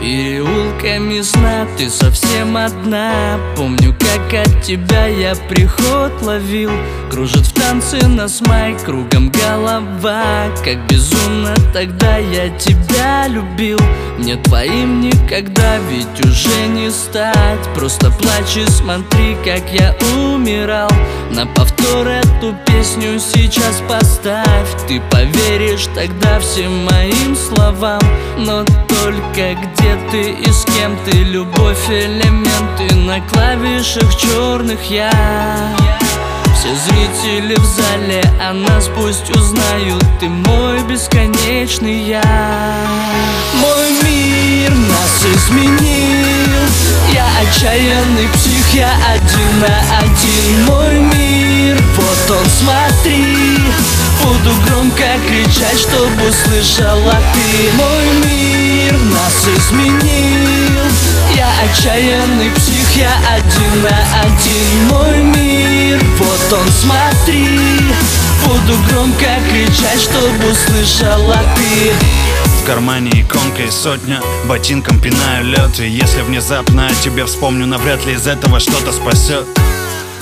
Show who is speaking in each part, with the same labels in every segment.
Speaker 1: Переулками сна ты совсем одна. Помню, как от тебя я приход ловил. Кружит в танце нас май, кругом голова. Как безумно тогда я тебя любил. Мне твоим никогда ведь уже не стать. Просто плачь и смотри, как я умирал. На повтор эту песню сейчас поставь. Ты поверишь тогда всем моим словам. Но только где ты и с кем ты Любовь, элементы на клавишах черных я все зрители в зале о нас пусть узнают. Ты мой бесконечный я. Мой мир нас изменил. Я отчаянный псих, я один на один. Мой мир, вот он, смотри. Буду громко кричать, чтобы услышала ты. Мой мир нас изменил. Я отчаянный псих, я один на один. Мой мир, вот он, смотри Буду громко кричать, чтобы услышала ты.
Speaker 2: В кармане иконка и сотня Ботинком пинаю лед. И если внезапно о тебе вспомню Навряд ли из этого что-то спасет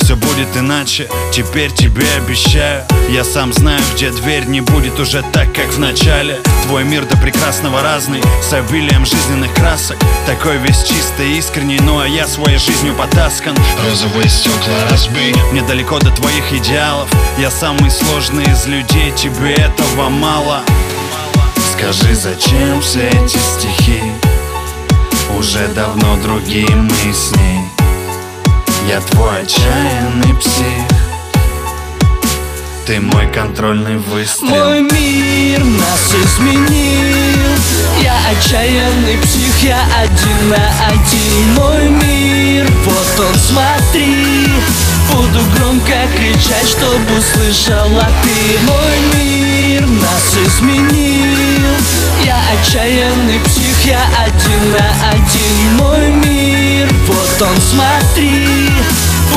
Speaker 2: все будет иначе. Теперь тебе обещаю Я сам знаю, где дверь не будет уже так, как в начале. Твой мир до прекрасного разный С обилием жизненных красок. Такой весь чистый, искренний Ну а я своей жизнью потаскан.
Speaker 3: Розовые стекла разбей.
Speaker 2: Мне далеко до твоих идеалов. Я самый сложный из людей Тебе этого мало. Скажи, зачем все эти стихи? Уже давно другие мы с ней я твой отчаянный псих. Ты мой контрольный выстрел.
Speaker 1: Мой мир нас изменил. Я отчаянный псих, я один на один. Мой мир, вот он, смотри. Буду громко кричать, чтобы услышала ты. Мой мир нас изменил. Я отчаянный псих, я один на один. Мой мир, вот он, смотри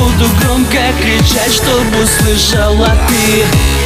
Speaker 1: Буду громко кричать, чтобы услышала ты